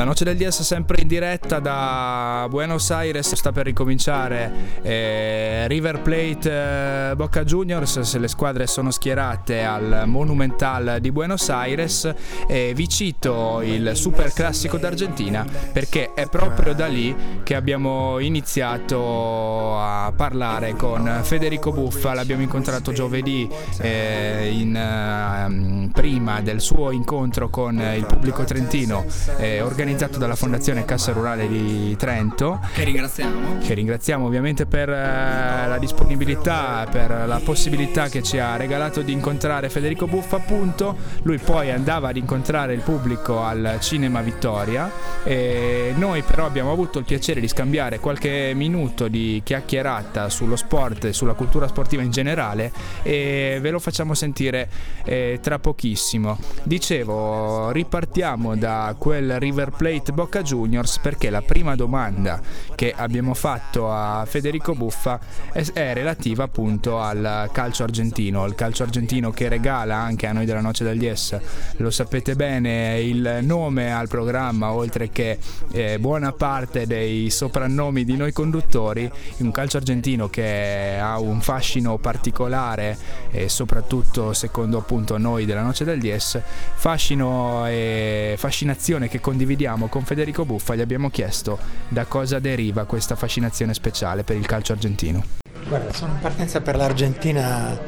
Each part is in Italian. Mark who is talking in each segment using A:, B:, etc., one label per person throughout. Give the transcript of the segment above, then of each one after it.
A: La Noce del DS sempre in diretta da Buenos Aires, sta per ricominciare eh, River Plate eh, Boca Juniors, se le squadre sono schierate al Monumental di Buenos Aires e vi cito il super classico d'Argentina perché è proprio da lì che abbiamo iniziato a parlare con Federico Buffa, l'abbiamo incontrato giovedì eh, in, eh, prima del suo incontro con il pubblico trentino eh, organizzato dalla Fondazione Cassa Rurale di Trento.
B: Che ringraziamo.
A: Che ringraziamo ovviamente per eh, la disponibilità, per la possibilità che ci ha regalato di incontrare Federico Buffa appunto. Lui poi andava ad incontrare il pubblico al Cinema Vittoria e noi però abbiamo avuto il piacere di scambiare qualche minuto di chiacchierata sullo sport e sulla cultura sportiva in generale e ve lo facciamo sentire eh, tra pochissimo. Dicevo, ripartiamo da quel River Plate Boca Juniors perché la prima domanda che abbiamo fatto a Federico Buffa è, è, relativa appunto al calcio argentino, il calcio argentino che regala anche a noi della Noce del Dies, lo sapete bene, il nome al programma oltre che eh, buona parte dei soprannomi di noi conduttori, un calcio argentino che ha un fascino particolare e soprattutto secondo appunto noi della Noce del Dies, fascino e fascinazione che condividiamo con Federico Buffa gli abbiamo chiesto da cosa deriva questa fascinazione speciale per il calcio argentino.
C: Guarda, sono in partenza per l'Argentina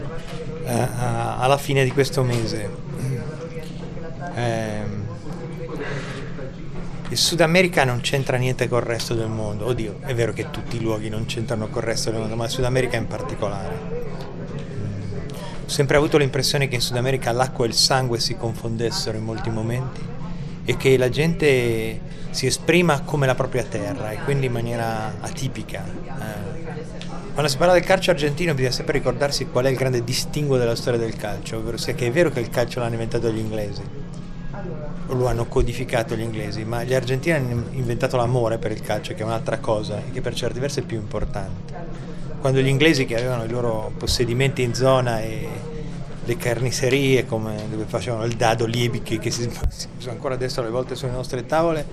C: eh, alla fine di questo mese. Eh, il Sud America non c'entra niente col resto del mondo. Oddio, è vero che tutti i luoghi non c'entrano col resto del mondo, ma il Sud America in particolare. Ho sempre avuto l'impressione che in Sud America l'acqua e il sangue si confondessero in molti momenti e che la gente si esprima come la propria terra e quindi in maniera atipica. Quando si parla del calcio argentino bisogna sempre ricordarsi qual è il grande distinguo della storia del calcio, ovvero sia che è vero che il calcio l'hanno inventato gli inglesi, o lo hanno codificato gli inglesi, ma gli argentini hanno inventato l'amore per il calcio, che è un'altra cosa e che per certi versi è più importante. Quando gli inglesi che avevano i loro possedimenti in zona e le carnisserie come dove facevano il dado liebiche che si sono ancora adesso alle volte sulle nostre tavole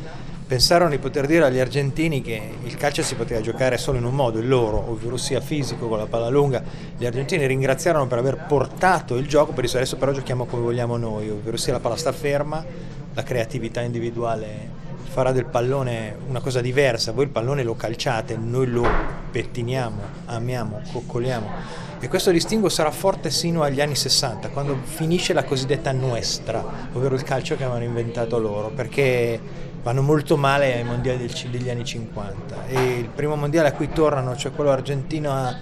C: pensarono di poter dire agli argentini che il calcio si poteva giocare solo in un modo, il loro, ovvero sia fisico con la palla lunga. Gli argentini ringraziarono per aver portato il gioco, per adesso però giochiamo come vogliamo noi, ovvero sia la palla sta ferma, la creatività individuale farà del pallone una cosa diversa, voi il pallone lo calciate, noi lo pettiniamo, amiamo, coccoliamo e questo distinguo sarà forte sino agli anni 60, quando finisce la cosiddetta nuestra, ovvero il calcio che avevano inventato loro, perché vanno molto male ai mondiali degli anni 50 e il primo mondiale a cui tornano, cioè quello argentino a,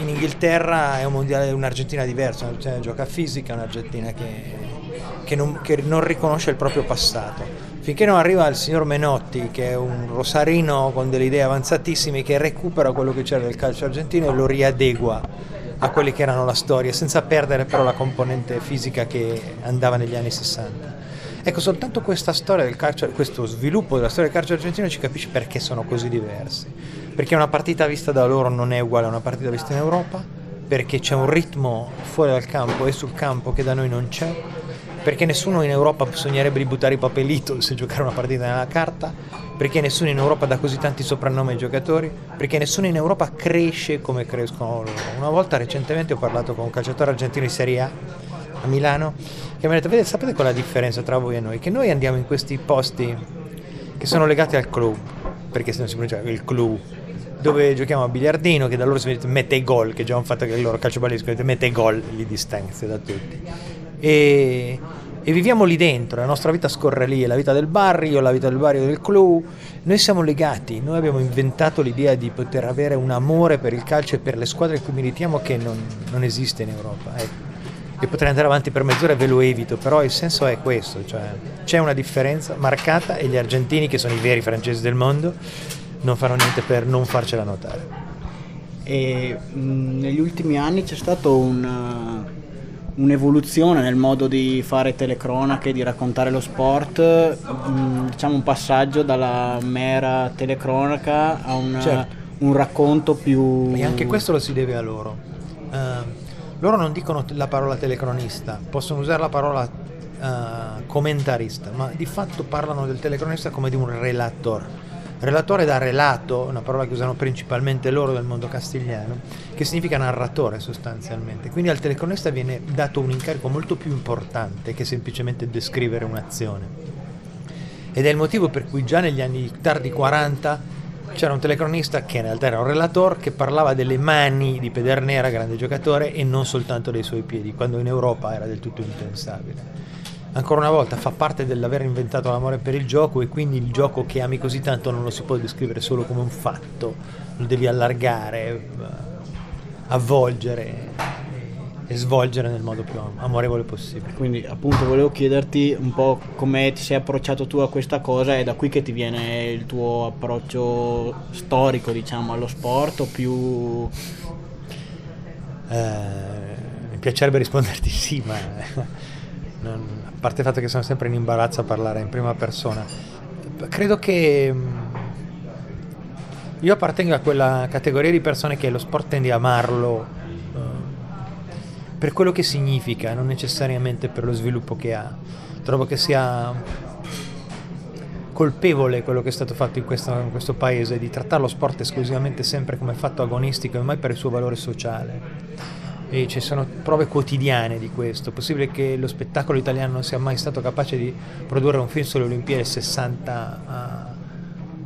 C: in Inghilterra, è un mondiale un'Argentina diversa, un'Argentina che gioca fisica, un'Argentina che, che, non, che non riconosce il proprio passato finché non arriva il signor Menotti, che è un rosarino con delle idee avanzatissime, che recupera quello che c'era del calcio argentino e lo riadegua a quelle che erano la storia, senza perdere però la componente fisica che andava negli anni 60. Ecco, soltanto calcio, questo sviluppo della storia del calcio argentino ci capisce perché sono così diversi. Perché una partita vista da loro non è uguale a una partita vista in Europa, perché c'è un ritmo fuori dal campo e sul campo che da noi non c'è, perché nessuno in Europa sognerebbe di buttare i papelito se giocare una partita nella carta, perché nessuno in Europa dà così tanti soprannomi ai giocatori, perché nessuno in Europa cresce come crescono loro. Una volta recentemente ho parlato con un calciatore argentino di Serie A a Milano che mi ha detto, vedete, sapete qual è la differenza tra voi e noi? Che noi andiamo in questi posti che sono legati al club, perché se non si pronuncia il club, dove giochiamo a biliardino, che da loro si mette i gol, che già un fatto che il loro calcio balesco mette i gol, li distanzia da tutti. E, e, viviamo lì dentro, la nostra vita scorre lì, la vita del barrio, la vita del barrio del clou, noi siamo legati, noi abbiamo inventato l'idea di poter avere un amore per il calcio e per le squadre che militiamo che non, non esiste in Europa. Ecco. e potrei andare avanti per mezz'ora e ve lo evito, però il senso è questo, cioè c'è una differenza marcata e gli argentini, che sono i veri francesi del mondo, non fanno niente per non farcela notare.
B: E mh, negli ultimi anni c'è stato un, un'evoluzione nel modo di fare telecronache, di raccontare lo sport, mh, diciamo un passaggio dalla mera telecronaca a una,
C: Certo.
B: un racconto più...
C: E anche questo lo si deve a loro. Eh, loro non dicono la parola telecronista, possono usare la parola eh, commentarista, ma di fatto parlano del telecronista come di un relator. Relatore da relato, una parola che usano principalmente loro del mondo castigliano, che significa narratore sostanzialmente. Quindi al telecronista viene dato un incarico molto più importante che semplicemente descrivere un'azione. Ed è il motivo per cui già negli anni tardi 40 c'era un telecronista che in realtà era un relator che parlava delle mani di Pedernera, grande giocatore, e non soltanto dei suoi piedi, quando in Europa era del tutto impensabile. Ancora una volta fa parte dell'aver inventato l'amore per il gioco e quindi il gioco che ami così tanto non lo si può descrivere solo come un fatto, lo devi allargare, eh, avvolgere e svolgere nel modo più amorevole possibile.
B: Quindi appunto volevo chiederti un po' come ti sei approcciato tu a questa cosa e da qui che ti viene il tuo approccio storico diciamo allo sport o più...
C: Eh, mi piacerebbe risponderti sì, ma non- a parte il fatto che sono sempre in imbarazzo a parlare in prima persona, credo che mm, io appartengo a quella categoria di persone che lo sport tende a amarlo eh, per quello che significa, non necessariamente per lo sviluppo che ha. Trovo che sia colpevole quello che è stato fatto in questo, in questo paese di trattare lo sport esclusivamente sempre come fatto agonistico e mai per il suo valore sociale. E ci sono prove quotidiane di questo. È possibile che lo spettacolo italiano non sia mai stato capace di produrre un film sulle Olimpiadi 60 a,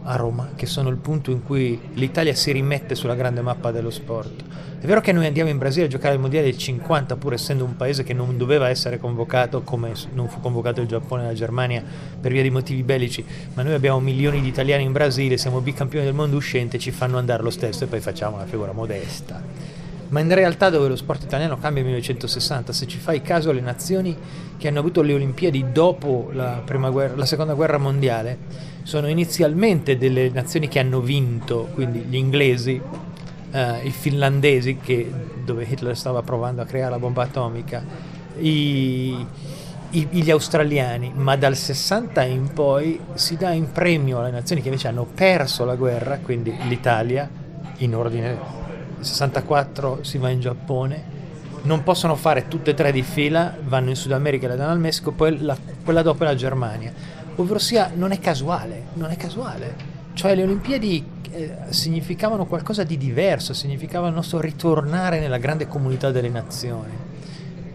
C: a Roma, che sono il punto in cui l'Italia si rimette sulla grande mappa dello sport. È vero che noi andiamo in Brasile a giocare al mondiale del 50, pur essendo un paese che non doveva essere convocato, come non fu convocato il Giappone e la Germania per via di motivi bellici, ma noi abbiamo milioni di italiani in Brasile, siamo bicampioni del mondo uscente, ci fanno andare lo stesso e poi facciamo una figura modesta. Ma in realtà dove lo sport italiano cambia nel 1960, se ci fai caso le nazioni che hanno avuto le Olimpiadi dopo la, guerra, la seconda guerra mondiale sono inizialmente delle nazioni che hanno vinto, quindi gli inglesi, eh, i finlandesi che, dove Hitler stava provando a creare la bomba atomica, i, i- gli australiani, ma dal 60 in poi si dà in premio alle nazioni che invece hanno perso la guerra, quindi l'Italia, in ordine 64 si va in Giappone, non possono fare tutte e tre di fila, vanno in Sud America e la danno al Messico, poi la- quella dopo è la Germania. Ovvero sia, non è casuale, non è casuale. Cioè le Olimpiadi eh, significavano qualcosa di diverso, significava il nostro ritornare nella grande comunità delle nazioni.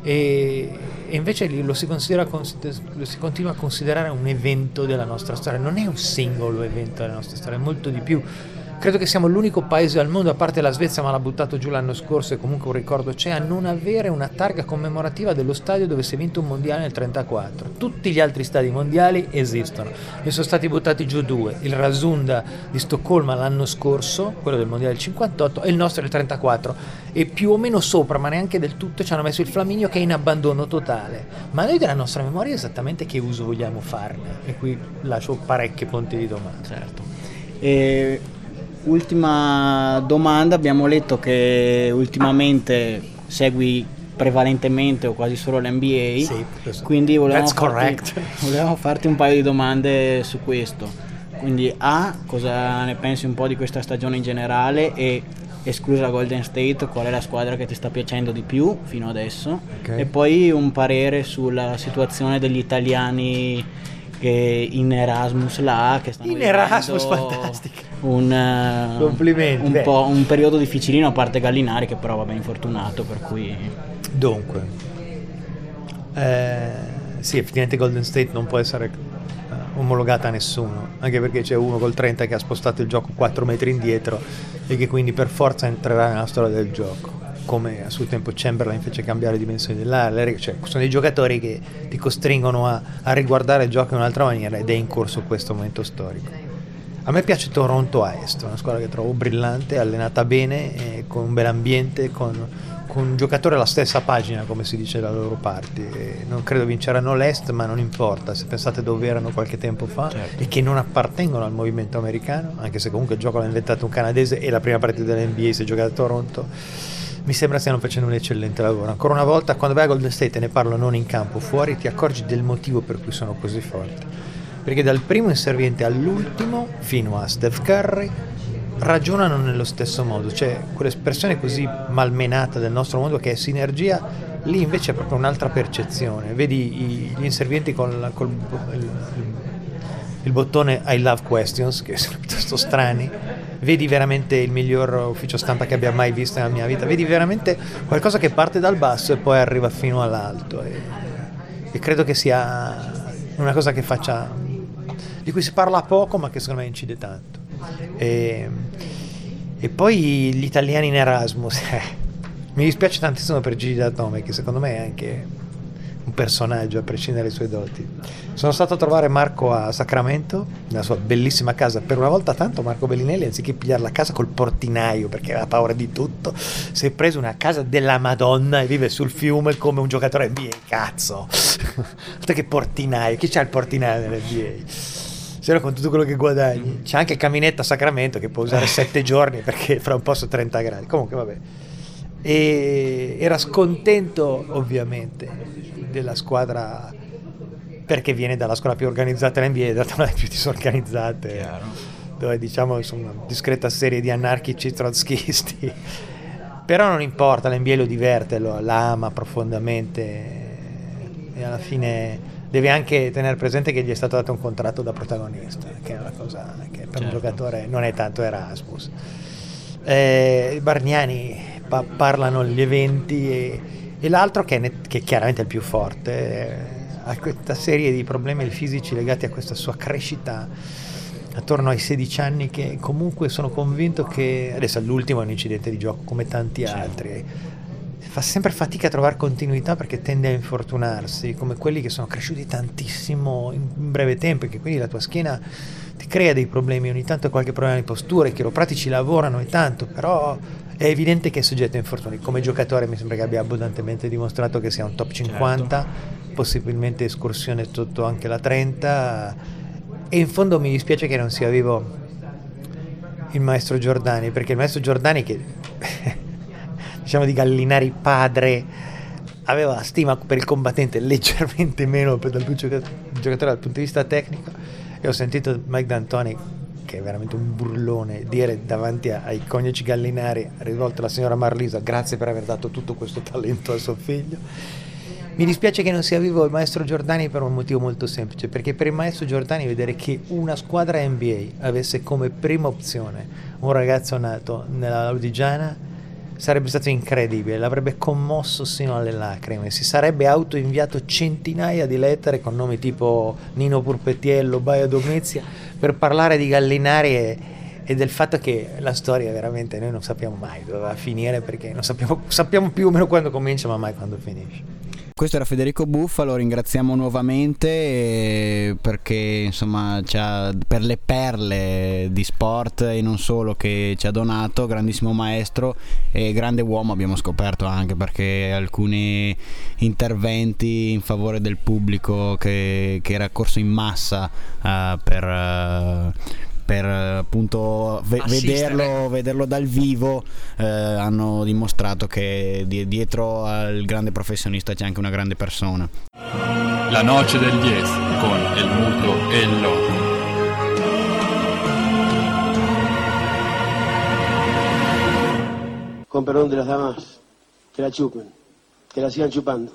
C: E, e invece lo si, lo si continua a considerare un evento della nostra storia, non è un singolo evento della nostra storia, è molto di più. Credo che siamo l'unico paese al mondo, a parte la Svezia, ma l'ha buttato giù l'anno scorso e comunque un ricordo c'è, a non avere una targa commemorativa dello stadio dove si è vinto un mondiale nel 1934. Tutti gli altri stadi mondiali esistono. Ne sono stati buttati giù due, il Rasunda di Stoccolma l'anno scorso, quello del mondiale del 58, e il nostro del 1934. E più o meno sopra, ma neanche del tutto, ci hanno messo il Flaminio che è in abbandono totale. Ma noi della nostra memoria esattamente che uso vogliamo farne? E qui lascio parecchi punti di domanda.
B: Certo. E ultima domanda, abbiamo letto che ultimamente segui prevalentemente o quasi solo l'NBA,
C: Sì,
B: quindi volevamo farti, volevamo farti un paio di domande su questo. Quindi A, cosa ne pensi un po' di questa stagione in generale e esclusa Golden State, qual è la squadra che ti sta piacendo di più fino adesso?
C: Ok.
B: E poi un parere sulla situazione degli italiani che in Erasmus là, che stanno
C: In Erasmus, fantastico.
B: Un, eh,
C: Complimenti.
B: un, po', un periodo difficilino a parte Gallinari che però vabbè infortunato per cui
C: Dunque, eh, sì, effettivamente Golden State non può essere eh, omologata a nessuno, anche perché c'è uno col 30 che ha spostato il gioco 4 metri indietro e che quindi per forza entrerà nella storia del gioco. Come a suo tempo Chamberlain fece cambiare dimensioni dell'area, cioè sono dei giocatori che ti costringono a, a riguardare il gioco in un'altra maniera ed è in corso questo momento storico. A me piace Toronto a Est, una squadra che trovo brillante, allenata bene, eh, con un bel ambiente, con, con, un giocatore alla stessa pagina, come si dice dalle loro parti. E non credo vinceranno l'Est, ma non importa, se pensate dove erano qualche tempo fa certo. e che non appartengono al movimento americano, anche se comunque il gioco l'ha inventato un canadese e la prima partita dell'NBA si è giocata a Toronto, mi sembra stiano facendo un eccellente lavoro. Ancora una volta, quando vai a Golden State e ne parlo non in campo, fuori, ti accorgi del motivo per cui sono così forti perché dal primo inserviente all'ultimo, fino a Steph Curry, ragionano nello stesso modo, c'è quell'espressione così malmenata del nostro mondo che è sinergia, lì invece è proprio un'altra percezione, vedi gli inservienti con, il, il, bottone I love questions, che sono piuttosto strani, vedi veramente il miglior ufficio stampa che abbia mai visto nella mia vita, vedi veramente qualcosa che parte dal basso e poi arriva fino all'alto e, e credo che sia una cosa che faccia di cui si parla poco ma che secondo me incide tanto. E, e poi gli italiani in Erasmus, eh, mi dispiace tantissimo per Gigi D'Atome che secondo me è anche un personaggio a prescindere dai suoi doti. Sono stato a trovare Marco a Sacramento, nella sua bellissima casa. Per una volta tanto Marco Bellinelli, anziché pigliare la casa col portinaio perché aveva paura di tutto, si è preso una casa della Madonna e vive sul fiume come un giocatore NBA. Cazzo! che portinaio, chi c'ha il portinaio nell'NBA? se no con tutto quello che guadagni. C'è anche il caminetto a Sacramento che può usare 7 giorni perché fra un po' sono 30 gradi. Comunque vabbè. E era scontento ovviamente della squadra perché viene dalla scuola più organizzata NBA, in realtà una delle più disorganizzate. Chiaro. Dove diciamo insomma una discreta serie di anarchici trotskisti. Però non importa, l'NBA lo diverte, lo, la ama profondamente e alla fine deve anche tenere presente che gli è stato dato un contratto da protagonista, che è una cosa che per certo. un giocatore non è tanto Erasmus. Eh, Bargnani pa- parlano gli eventi e, e l'altro che è, net- che è, chiaramente il più forte eh, ha questa serie di problemi fisici legati a questa sua crescita attorno ai 16 anni che comunque sono convinto che adesso l'ultimo è un incidente di gioco come tanti certo. altri fa sempre fatica a trovare continuità perché tende a infortunarsi, come quelli che sono cresciuti tantissimo in breve tempo e che quindi la tua schiena ti crea dei problemi, ogni tanto qualche problema di postura, i chiropratici lavorano e tanto, però è evidente che è soggetto a infortuni. Come giocatore mi sembra che abbia abbondantemente dimostrato che sia un top 50, certo. possibilmente escursione sotto anche la 30 e in fondo mi dispiace che non sia vivo il maestro Giordani, perché il maestro Giordani che diciamo di Gallinari padre aveva stima per il combattente leggermente meno dal giocatore dal punto di vista tecnico e ho sentito Mike D'Antoni che è veramente un burlone dire davanti ai coniaci Gallinari rivolto alla signora Marlisa grazie per aver dato tutto questo talento a suo figlio mi dispiace che non sia vivo il maestro Giordani per un motivo molto semplice, perché per il maestro Giordani vedere che una squadra NBA avesse come prima opzione un ragazzo nato nella Laudigiana sarebbe stato incredibile, l'avrebbe commosso sino alle lacrime, si sarebbe autoinviato centinaia di lettere con nomi tipo Nino Purpettiello, Baia Domizia per parlare di Gallinari e, e, del fatto che la storia veramente noi non sappiamo mai dove va a finire perché sappiamo, sappiamo più o meno quando comincia ma mai quando finisce.
B: Questo era Federico Buffa, lo ringraziamo nuovamente eh, perché insomma per le perle di sport e non solo che ci ha donato, grandissimo maestro e grande uomo abbiamo scoperto anche perché alcuni interventi in favore del pubblico che, che era corso in massa uh, per... Uh, per appunto ve- vederlo, vederlo, dal vivo eh, hanno dimostrato che di- dietro al grande professionista c'è anche una grande persona.
D: La noce del 10 con il muto e il loco.
E: Con perdón de las damas, que la chupen, que la sigan chupando.